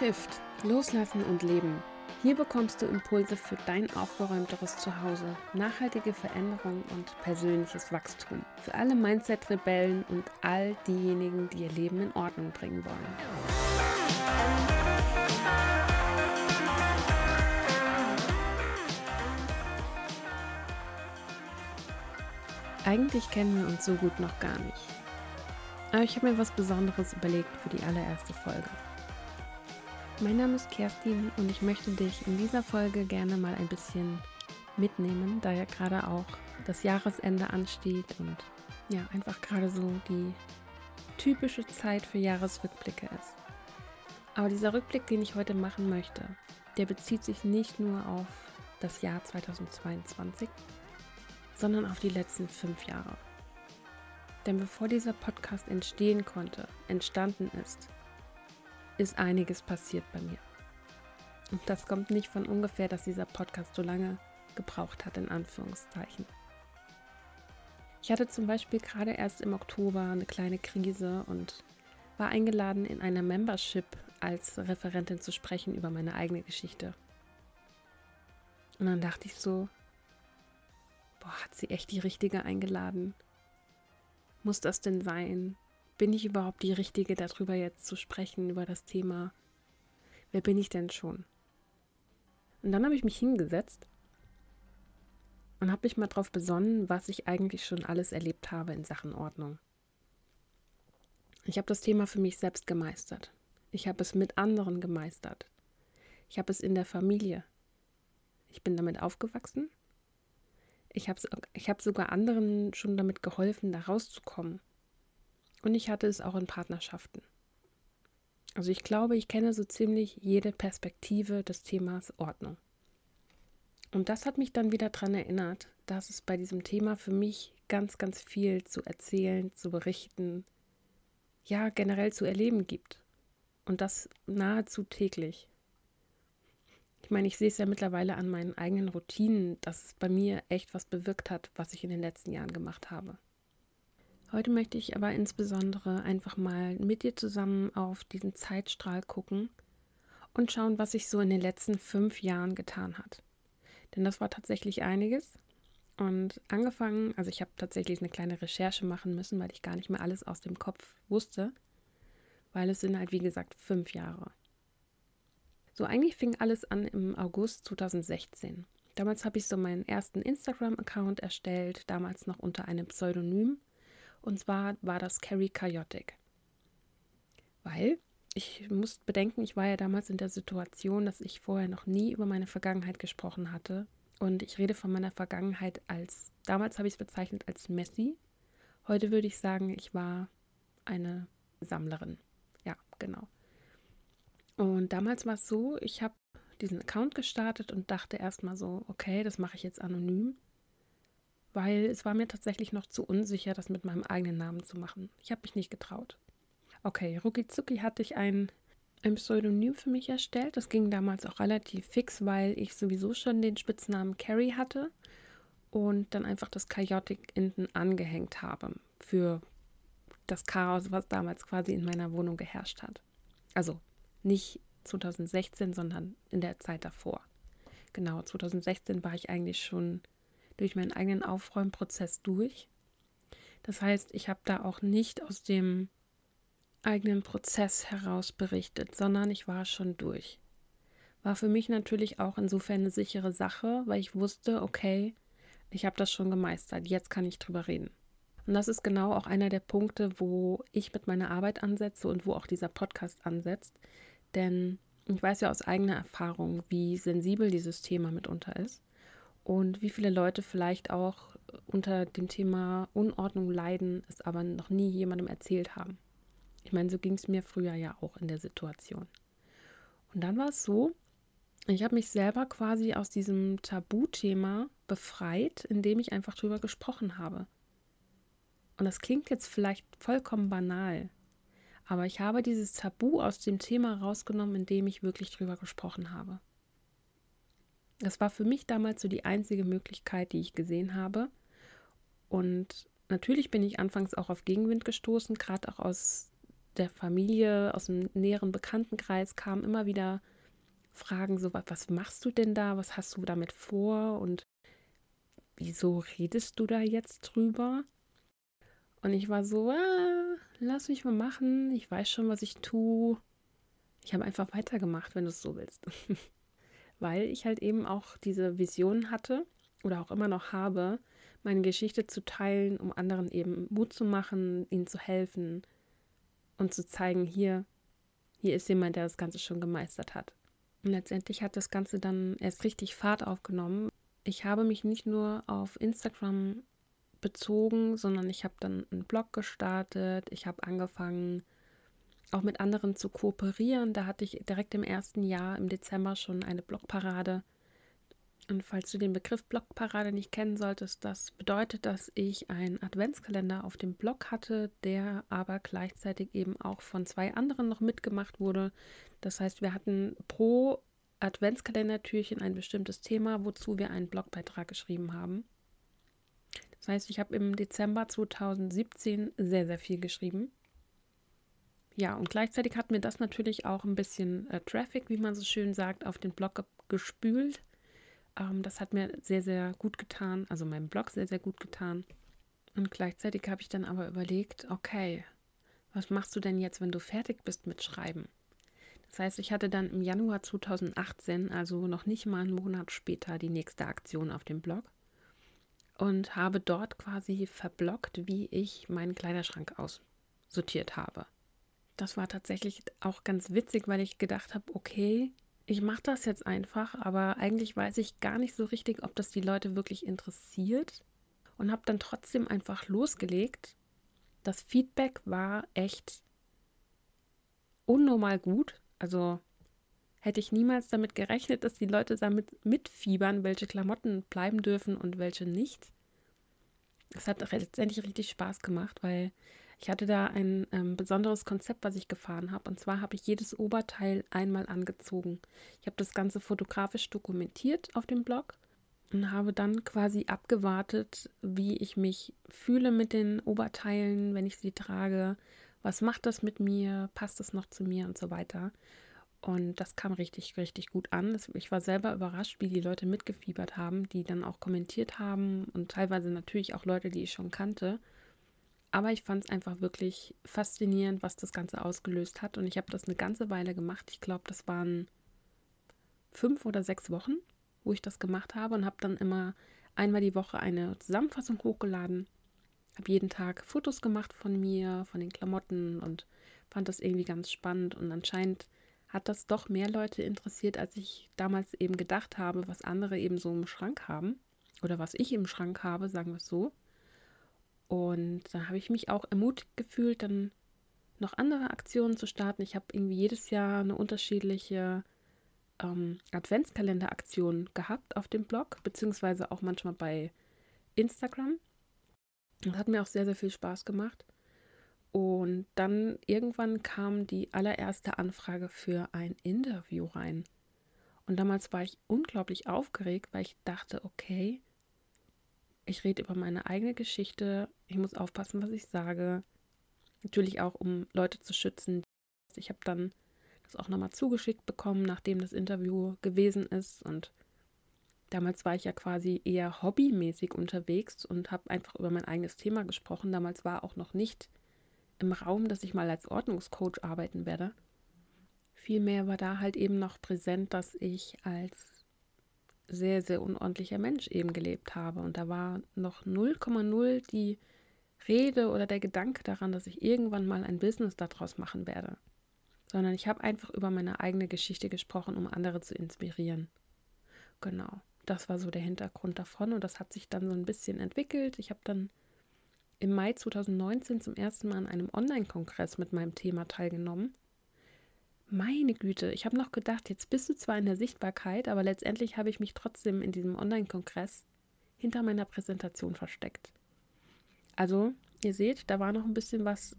Shift, Loslassen und Leben. Hier bekommst du Impulse für dein aufgeräumteres Zuhause, nachhaltige Veränderung und persönliches Wachstum. Für alle Mindset-Rebellen und all diejenigen, die ihr Leben in Ordnung bringen wollen. Eigentlich kennen wir uns so gut noch gar nicht. Aber ich habe mir was Besonderes überlegt für die allererste Folge. Mein Name ist Kerstin und ich möchte dich in dieser Folge gerne mal ein bisschen mitnehmen, da ja gerade auch das Jahresende ansteht und ja, einfach gerade so die typische Zeit für Jahresrückblicke ist. Aber dieser Rückblick, den ich heute machen möchte, der bezieht sich nicht nur auf das Jahr 2022, sondern auf die letzten fünf Jahre. Denn bevor dieser Podcast entstehen konnte, entstanden ist, ist einiges passiert bei mir. Und das kommt nicht von ungefähr, dass dieser Podcast so lange gebraucht hat, in Anführungszeichen. Ich hatte zum Beispiel gerade erst im Oktober eine kleine Krise und war eingeladen, in einer Membership als Referentin zu sprechen über meine eigene Geschichte. Und dann dachte ich so, boah, hat sie echt die Richtige eingeladen? Muss das denn sein? Bin ich überhaupt die Richtige, darüber jetzt zu sprechen, über das Thema? Wer bin ich denn schon? Und dann habe ich mich hingesetzt und habe mich mal darauf besonnen, was ich eigentlich schon alles erlebt habe in Sachen Ordnung. Ich habe das Thema für mich selbst gemeistert. Ich habe es mit anderen gemeistert. Ich habe es in der Familie. Ich bin damit aufgewachsen. Ich habe ich hab sogar anderen schon damit geholfen, da rauszukommen. Und ich hatte es auch in Partnerschaften. Also ich glaube, ich kenne so ziemlich jede Perspektive des Themas Ordnung. Und das hat mich dann wieder daran erinnert, dass es bei diesem Thema für mich ganz, ganz viel zu erzählen, zu berichten, ja, generell zu erleben gibt. Und das nahezu täglich. Ich meine, ich sehe es ja mittlerweile an meinen eigenen Routinen, dass es bei mir echt was bewirkt hat, was ich in den letzten Jahren gemacht habe. Heute möchte ich aber insbesondere einfach mal mit dir zusammen auf diesen Zeitstrahl gucken und schauen, was sich so in den letzten fünf Jahren getan hat. Denn das war tatsächlich einiges. Und angefangen, also ich habe tatsächlich eine kleine Recherche machen müssen, weil ich gar nicht mehr alles aus dem Kopf wusste, weil es sind halt, wie gesagt, fünf Jahre. So, eigentlich fing alles an im August 2016. Damals habe ich so meinen ersten Instagram-Account erstellt, damals noch unter einem Pseudonym und zwar war das Carrie Chaotic. Weil ich muss bedenken, ich war ja damals in der Situation, dass ich vorher noch nie über meine Vergangenheit gesprochen hatte. Und ich rede von meiner Vergangenheit als, damals habe ich es bezeichnet als Messi. Heute würde ich sagen, ich war eine Sammlerin. Ja, genau. Und damals war es so, ich habe diesen Account gestartet und dachte erstmal so, okay, das mache ich jetzt anonym weil es war mir tatsächlich noch zu unsicher, das mit meinem eigenen Namen zu machen. Ich habe mich nicht getraut. Okay, rucki hatte ich ein, ein Pseudonym für mich erstellt. Das ging damals auch relativ fix, weil ich sowieso schon den Spitznamen Carrie hatte und dann einfach das Chaotic hinten angehängt habe für das Chaos, was damals quasi in meiner Wohnung geherrscht hat. Also nicht 2016, sondern in der Zeit davor. Genau, 2016 war ich eigentlich schon durch meinen eigenen Aufräumprozess durch. Das heißt, ich habe da auch nicht aus dem eigenen Prozess heraus berichtet, sondern ich war schon durch. War für mich natürlich auch insofern eine sichere Sache, weil ich wusste, okay, ich habe das schon gemeistert, jetzt kann ich drüber reden. Und das ist genau auch einer der Punkte, wo ich mit meiner Arbeit ansetze und wo auch dieser Podcast ansetzt. Denn ich weiß ja aus eigener Erfahrung, wie sensibel dieses Thema mitunter ist und wie viele Leute vielleicht auch unter dem Thema Unordnung leiden, es aber noch nie jemandem erzählt haben. Ich meine, so ging es mir früher ja auch in der Situation. Und dann war es so, ich habe mich selber quasi aus diesem Tabuthema befreit, indem ich einfach drüber gesprochen habe. Und das klingt jetzt vielleicht vollkommen banal, aber ich habe dieses Tabu aus dem Thema rausgenommen, indem ich wirklich drüber gesprochen habe. Das war für mich damals so die einzige Möglichkeit, die ich gesehen habe. Und natürlich bin ich anfangs auch auf Gegenwind gestoßen, gerade auch aus der Familie, aus dem näheren Bekanntenkreis kamen immer wieder Fragen, so was machst du denn da, was hast du damit vor und wieso redest du da jetzt drüber? Und ich war so, ah, lass mich mal machen, ich weiß schon, was ich tue. Ich habe einfach weitergemacht, wenn du es so willst. Weil ich halt eben auch diese Vision hatte oder auch immer noch habe, meine Geschichte zu teilen, um anderen eben Mut zu machen, ihnen zu helfen und zu zeigen, hier, hier ist jemand, der das Ganze schon gemeistert hat. Und letztendlich hat das Ganze dann erst richtig Fahrt aufgenommen. Ich habe mich nicht nur auf Instagram bezogen, sondern ich habe dann einen Blog gestartet. Ich habe angefangen, auch mit anderen zu kooperieren. Da hatte ich direkt im ersten Jahr im Dezember schon eine Blogparade. Und falls du den Begriff Blogparade nicht kennen solltest, das bedeutet, dass ich einen Adventskalender auf dem Blog hatte, der aber gleichzeitig eben auch von zwei anderen noch mitgemacht wurde. Das heißt, wir hatten pro Adventskalendertürchen ein bestimmtes Thema, wozu wir einen Blogbeitrag geschrieben haben. Das heißt, ich habe im Dezember 2017 sehr, sehr viel geschrieben. Ja, und gleichzeitig hat mir das natürlich auch ein bisschen äh, Traffic, wie man so schön sagt, auf den Blog gespült. Ähm, das hat mir sehr, sehr gut getan, also meinem Blog sehr, sehr gut getan. Und gleichzeitig habe ich dann aber überlegt, okay, was machst du denn jetzt, wenn du fertig bist mit Schreiben? Das heißt, ich hatte dann im Januar 2018, also noch nicht mal einen Monat später, die nächste Aktion auf dem Blog und habe dort quasi verblockt, wie ich meinen Kleiderschrank aussortiert habe. Das war tatsächlich auch ganz witzig, weil ich gedacht habe, okay, ich mache das jetzt einfach, aber eigentlich weiß ich gar nicht so richtig, ob das die Leute wirklich interessiert und habe dann trotzdem einfach losgelegt. Das Feedback war echt unnormal gut. Also hätte ich niemals damit gerechnet, dass die Leute damit mitfiebern, welche Klamotten bleiben dürfen und welche nicht. Es hat letztendlich richtig Spaß gemacht, weil ich hatte da ein ähm, besonderes Konzept, was ich gefahren habe. Und zwar habe ich jedes Oberteil einmal angezogen. Ich habe das Ganze fotografisch dokumentiert auf dem Blog und habe dann quasi abgewartet, wie ich mich fühle mit den Oberteilen, wenn ich sie trage. Was macht das mit mir? Passt das noch zu mir und so weiter? Und das kam richtig, richtig gut an. Ich war selber überrascht, wie die Leute mitgefiebert haben, die dann auch kommentiert haben und teilweise natürlich auch Leute, die ich schon kannte. Aber ich fand es einfach wirklich faszinierend, was das Ganze ausgelöst hat. Und ich habe das eine ganze Weile gemacht. Ich glaube, das waren fünf oder sechs Wochen, wo ich das gemacht habe und habe dann immer einmal die Woche eine Zusammenfassung hochgeladen. Habe jeden Tag Fotos gemacht von mir, von den Klamotten und fand das irgendwie ganz spannend. Und anscheinend hat das doch mehr Leute interessiert, als ich damals eben gedacht habe, was andere eben so im Schrank haben. Oder was ich im Schrank habe, sagen wir es so. Und da habe ich mich auch ermutigt gefühlt, dann noch andere Aktionen zu starten. Ich habe irgendwie jedes Jahr eine unterschiedliche ähm, Adventskalender-Aktion gehabt auf dem Blog, beziehungsweise auch manchmal bei Instagram. Das hat mir auch sehr, sehr viel Spaß gemacht. Und dann irgendwann kam die allererste Anfrage für ein Interview rein. Und damals war ich unglaublich aufgeregt, weil ich dachte, okay, ich rede über meine eigene Geschichte. Ich muss aufpassen, was ich sage. Natürlich auch, um Leute zu schützen. Ich habe dann das auch nochmal zugeschickt bekommen, nachdem das Interview gewesen ist. Und damals war ich ja quasi eher hobbymäßig unterwegs und habe einfach über mein eigenes Thema gesprochen. Damals war auch noch nicht im Raum, dass ich mal als Ordnungscoach arbeiten werde. Vielmehr war da halt eben noch präsent, dass ich als sehr, sehr unordentlicher Mensch eben gelebt habe. Und da war noch 0,0 die Rede oder der Gedanke daran, dass ich irgendwann mal ein Business daraus machen werde. Sondern ich habe einfach über meine eigene Geschichte gesprochen, um andere zu inspirieren. Genau, das war so der Hintergrund davon und das hat sich dann so ein bisschen entwickelt. Ich habe dann im Mai 2019 zum ersten Mal an einem Online-Kongress mit meinem Thema teilgenommen meine Güte, ich habe noch gedacht, jetzt bist du zwar in der Sichtbarkeit, aber letztendlich habe ich mich trotzdem in diesem Online-Kongress hinter meiner Präsentation versteckt. Also, ihr seht, da war noch ein bisschen was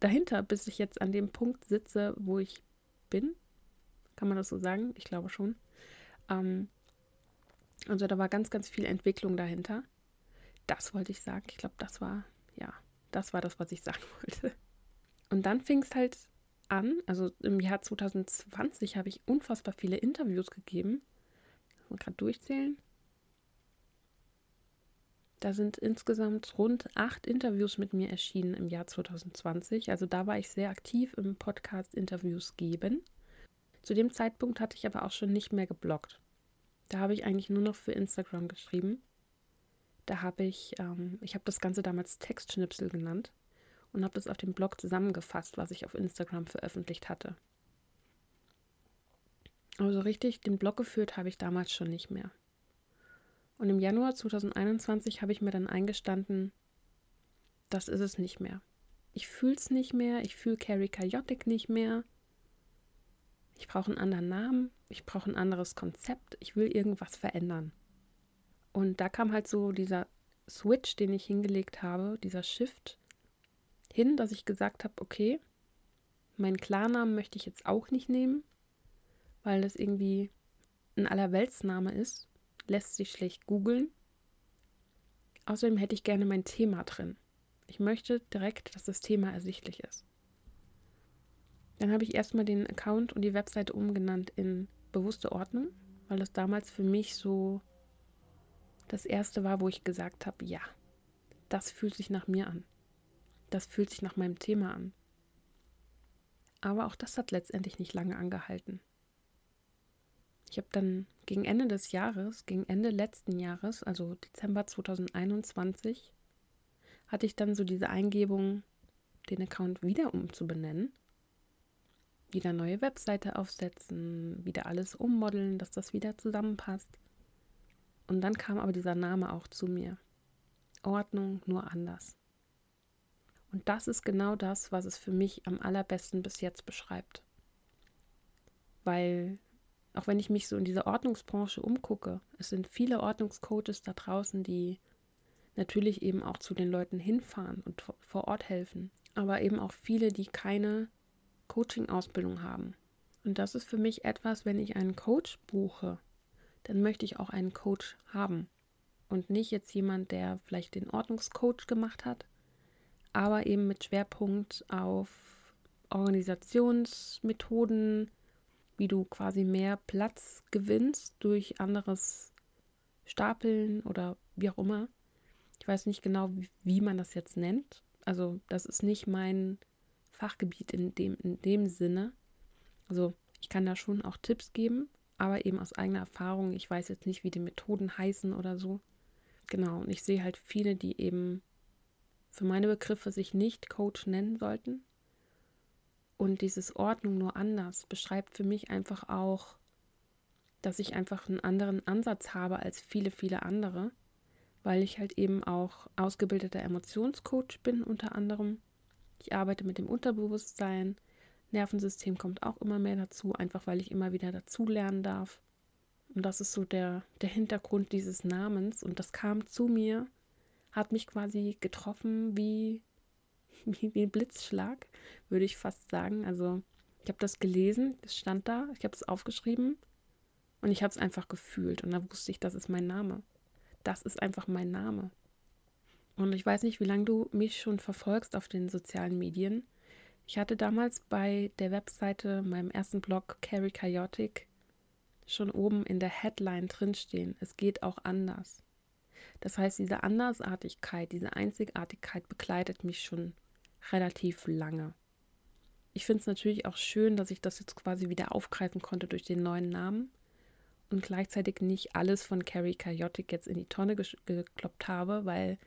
dahinter, bis ich jetzt an dem Punkt sitze, wo ich bin. Kann man das so sagen? Ich glaube schon. Ähm, also da war ganz, ganz viel Entwicklung dahinter. Das wollte ich sagen. Ich glaube, das war, ja, das war das, was ich sagen wollte. Und dann fing es halt an, also im Jahr 2020 habe ich unfassbar viele Interviews gegeben. Mal gerade durchzählen. Da sind insgesamt rund acht Interviews mit mir erschienen im Jahr 2020. Also da war ich sehr aktiv im Podcast Interviews geben. Zu dem Zeitpunkt hatte ich aber auch schon nicht mehr gebloggt. Da habe ich eigentlich nur noch für Instagram geschrieben. Da habe ich, ähm, ich habe das Ganze damals Textschnipsel genannt und habe das auf dem Blog zusammengefasst, was ich auf Instagram veröffentlicht hatte. Also richtig, den Blog geführt habe ich damals schon nicht mehr. Und im Januar 2021 habe ich mir dann eingestanden, das ist es nicht mehr. Ich fühle es nicht mehr, ich fühle Carrie Chaotic nicht mehr. Ich brauche einen anderen Namen, ich brauche ein anderes Konzept, ich will irgendwas verändern. Und da kam halt so dieser Switch, den ich hingelegt habe, dieser Shift hin, dass ich gesagt habe, okay, meinen Klarnamen möchte ich jetzt auch nicht nehmen, weil das irgendwie ein Allerweltsname ist lässt sich schlecht googeln. Außerdem hätte ich gerne mein Thema drin. Ich möchte direkt, dass das Thema ersichtlich ist. Dann habe ich erstmal den Account und die Webseite umgenannt in bewusste Ordnung, weil das damals für mich so das erste war, wo ich gesagt habe, ja, das fühlt sich nach mir an. Das fühlt sich nach meinem Thema an. Aber auch das hat letztendlich nicht lange angehalten. Ich habe dann gegen Ende des Jahres, gegen Ende letzten Jahres, also Dezember 2021, hatte ich dann so diese Eingebung, den Account wieder umzubenennen. Wieder neue Webseite aufsetzen, wieder alles ummodeln, dass das wieder zusammenpasst. Und dann kam aber dieser Name auch zu mir. Ordnung nur anders. Und das ist genau das, was es für mich am allerbesten bis jetzt beschreibt. Weil auch wenn ich mich so in dieser Ordnungsbranche umgucke, es sind viele Ordnungscoaches da draußen, die natürlich eben auch zu den Leuten hinfahren und vor Ort helfen, aber eben auch viele, die keine Coaching-Ausbildung haben. Und das ist für mich etwas, wenn ich einen Coach buche, dann möchte ich auch einen Coach haben und nicht jetzt jemand, der vielleicht den Ordnungscoach gemacht hat, aber eben mit Schwerpunkt auf Organisationsmethoden, wie du quasi mehr Platz gewinnst durch anderes Stapeln oder wie auch immer. Ich weiß nicht genau, wie man das jetzt nennt. Also das ist nicht mein Fachgebiet in dem, in dem Sinne. Also ich kann da schon auch Tipps geben, aber eben aus eigener Erfahrung. Ich weiß jetzt nicht, wie die Methoden heißen oder so. Genau, und ich sehe halt viele, die eben für meine Begriffe sich nicht Coach nennen sollten, und dieses Ordnung nur anders beschreibt für mich einfach auch, dass ich einfach einen anderen Ansatz habe als viele, viele andere, weil ich halt eben auch ausgebildeter Emotionscoach bin unter anderem. Ich arbeite mit dem Unterbewusstsein. Nervensystem kommt auch immer mehr dazu, einfach weil ich immer wieder dazu lernen darf. Und das ist so der, der Hintergrund dieses Namens. Und das kam zu mir, hat mich quasi getroffen wie wie, wie ein Blitzschlag, würde ich fast sagen. Also ich habe das gelesen, es stand da, ich habe es aufgeschrieben und ich habe es einfach gefühlt und da wusste ich, das ist mein Name. Das ist einfach mein Name. Und ich weiß nicht, wie lange du mich schon verfolgst auf den sozialen Medien. Ich hatte damals bei der Webseite, meinem ersten Blog Carrie Chaotic, schon oben in der Headline drinstehen. Es geht auch anders. Das heißt, diese Andersartigkeit, diese Einzigartigkeit begleitet mich schon relativ lange. Ich finde es natürlich auch schön, dass ich das jetzt quasi wieder aufgreifen konnte durch den neuen Namen und gleichzeitig nicht alles von Carrie Chaotic jetzt in die Tonne gekloppt habe, weil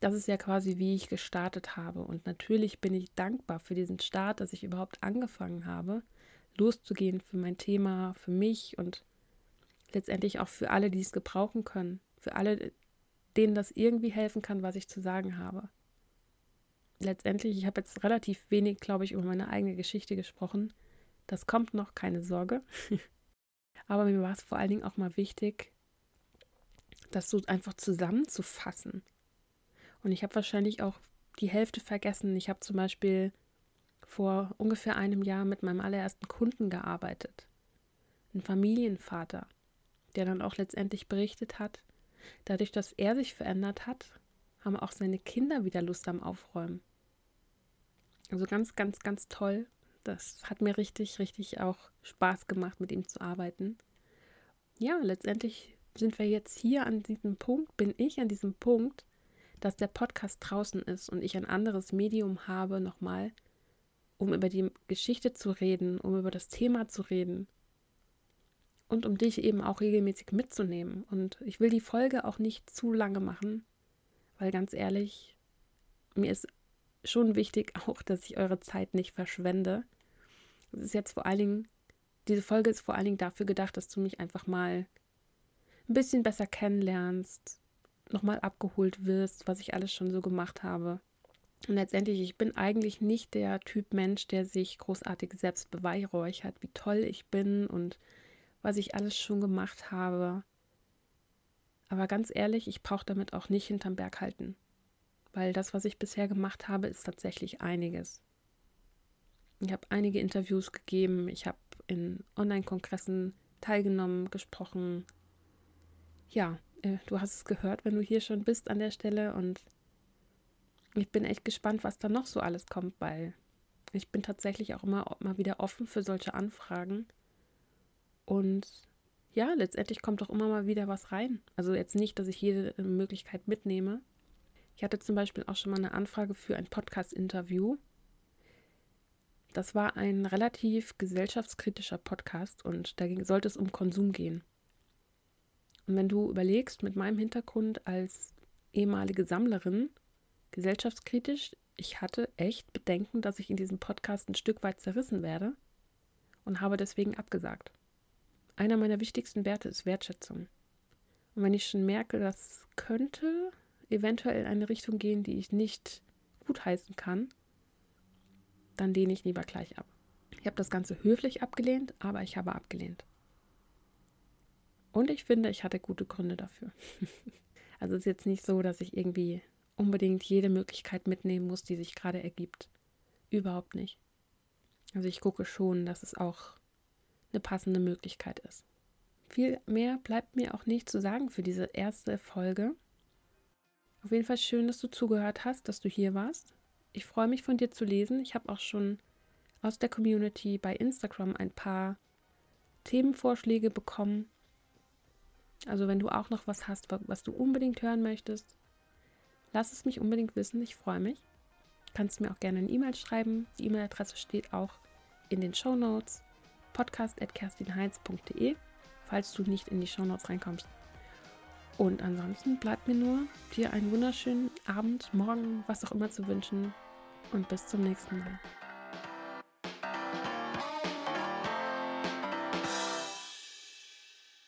das ist ja quasi, wie ich gestartet habe. Und natürlich bin ich dankbar für diesen Start, dass ich überhaupt angefangen habe, loszugehen für mein Thema, für mich und letztendlich auch für alle, die es gebrauchen können, für alle, denen das irgendwie helfen kann, was ich zu sagen habe letztendlich, ich habe jetzt relativ wenig, glaube ich, über meine eigene Geschichte gesprochen. Das kommt noch, keine Sorge. Aber mir war es vor allen Dingen auch mal wichtig, das so einfach zusammenzufassen. Und ich habe wahrscheinlich auch die Hälfte vergessen. Ich habe zum Beispiel vor ungefähr einem Jahr mit meinem allerersten Kunden gearbeitet. Ein Familienvater, der dann auch letztendlich berichtet hat, dadurch, dass er sich verändert hat, haben auch seine Kinder wieder Lust am Aufräumen. Also ganz, ganz, ganz toll. Das hat mir richtig, richtig auch Spaß gemacht, mit ihm zu arbeiten. Ja, letztendlich sind wir jetzt hier an diesem Punkt, bin ich an diesem Punkt, dass der Podcast draußen ist und ich ein anderes Medium habe, nochmal, um über die Geschichte zu reden, um über das Thema zu reden und um dich eben auch regelmäßig mitzunehmen. Und ich will die Folge auch nicht zu lange machen, weil ganz ehrlich, mir ist schon wichtig auch, dass ich eure Zeit nicht verschwende. Es ist jetzt vor allen Dingen, diese Folge ist vor allen Dingen dafür gedacht, dass du mich einfach mal ein bisschen besser kennenlernst, nochmal abgeholt wirst, was ich alles schon so gemacht habe. Und letztendlich, ich bin eigentlich nicht der Typ Mensch, der sich großartig selbst beweihräuchert, wie toll ich bin und was ich alles schon gemacht habe. Aber ganz ehrlich, ich brauche damit auch nicht hinterm Berg halten weil das, was ich bisher gemacht habe, ist tatsächlich einiges. Ich habe einige Interviews gegeben, ich habe in Online-Kongressen teilgenommen, gesprochen. Ja, äh, du hast es gehört, wenn du hier schon bist an der Stelle und ich bin echt gespannt, was da noch so alles kommt, weil ich bin tatsächlich auch immer mal wieder offen für solche Anfragen. Und ja, letztendlich kommt auch immer mal wieder was rein. Also jetzt nicht, dass ich jede Möglichkeit mitnehme, ich hatte zum Beispiel auch schon mal eine Anfrage für ein Podcast-Interview. Das war ein relativ gesellschaftskritischer Podcast und da sollte es um Konsum gehen. Und wenn du überlegst, mit meinem Hintergrund als ehemalige Sammlerin, gesellschaftskritisch, ich hatte echt Bedenken, dass ich in diesem Podcast ein Stück weit zerrissen werde und habe deswegen abgesagt. Einer meiner wichtigsten Werte ist Wertschätzung. Und wenn ich schon merke, das könnte eventuell in eine Richtung gehen, die ich nicht gutheißen kann, dann lehne ich lieber gleich ab. Ich habe das Ganze höflich abgelehnt, aber ich habe abgelehnt. Und ich finde, ich hatte gute Gründe dafür. also es ist jetzt nicht so, dass ich irgendwie unbedingt jede Möglichkeit mitnehmen muss, die sich gerade ergibt. Überhaupt nicht. Also ich gucke schon, dass es auch eine passende Möglichkeit ist. Viel mehr bleibt mir auch nicht zu sagen für diese erste Folge. Auf jeden Fall schön, dass du zugehört hast, dass du hier warst. Ich freue mich von dir zu lesen. Ich habe auch schon aus der Community bei Instagram ein paar Themenvorschläge bekommen. Also wenn du auch noch was hast, was du unbedingt hören möchtest, lass es mich unbedingt wissen. Ich freue mich. Kannst mir auch gerne eine E-Mail schreiben. Die E-Mail-Adresse steht auch in den Show Notes podcast.kerstinheinz.de, falls du nicht in die Show Notes reinkommst. Und ansonsten bleibt mir nur, dir einen wunderschönen Abend, Morgen, was auch immer zu wünschen. Und bis zum nächsten Mal.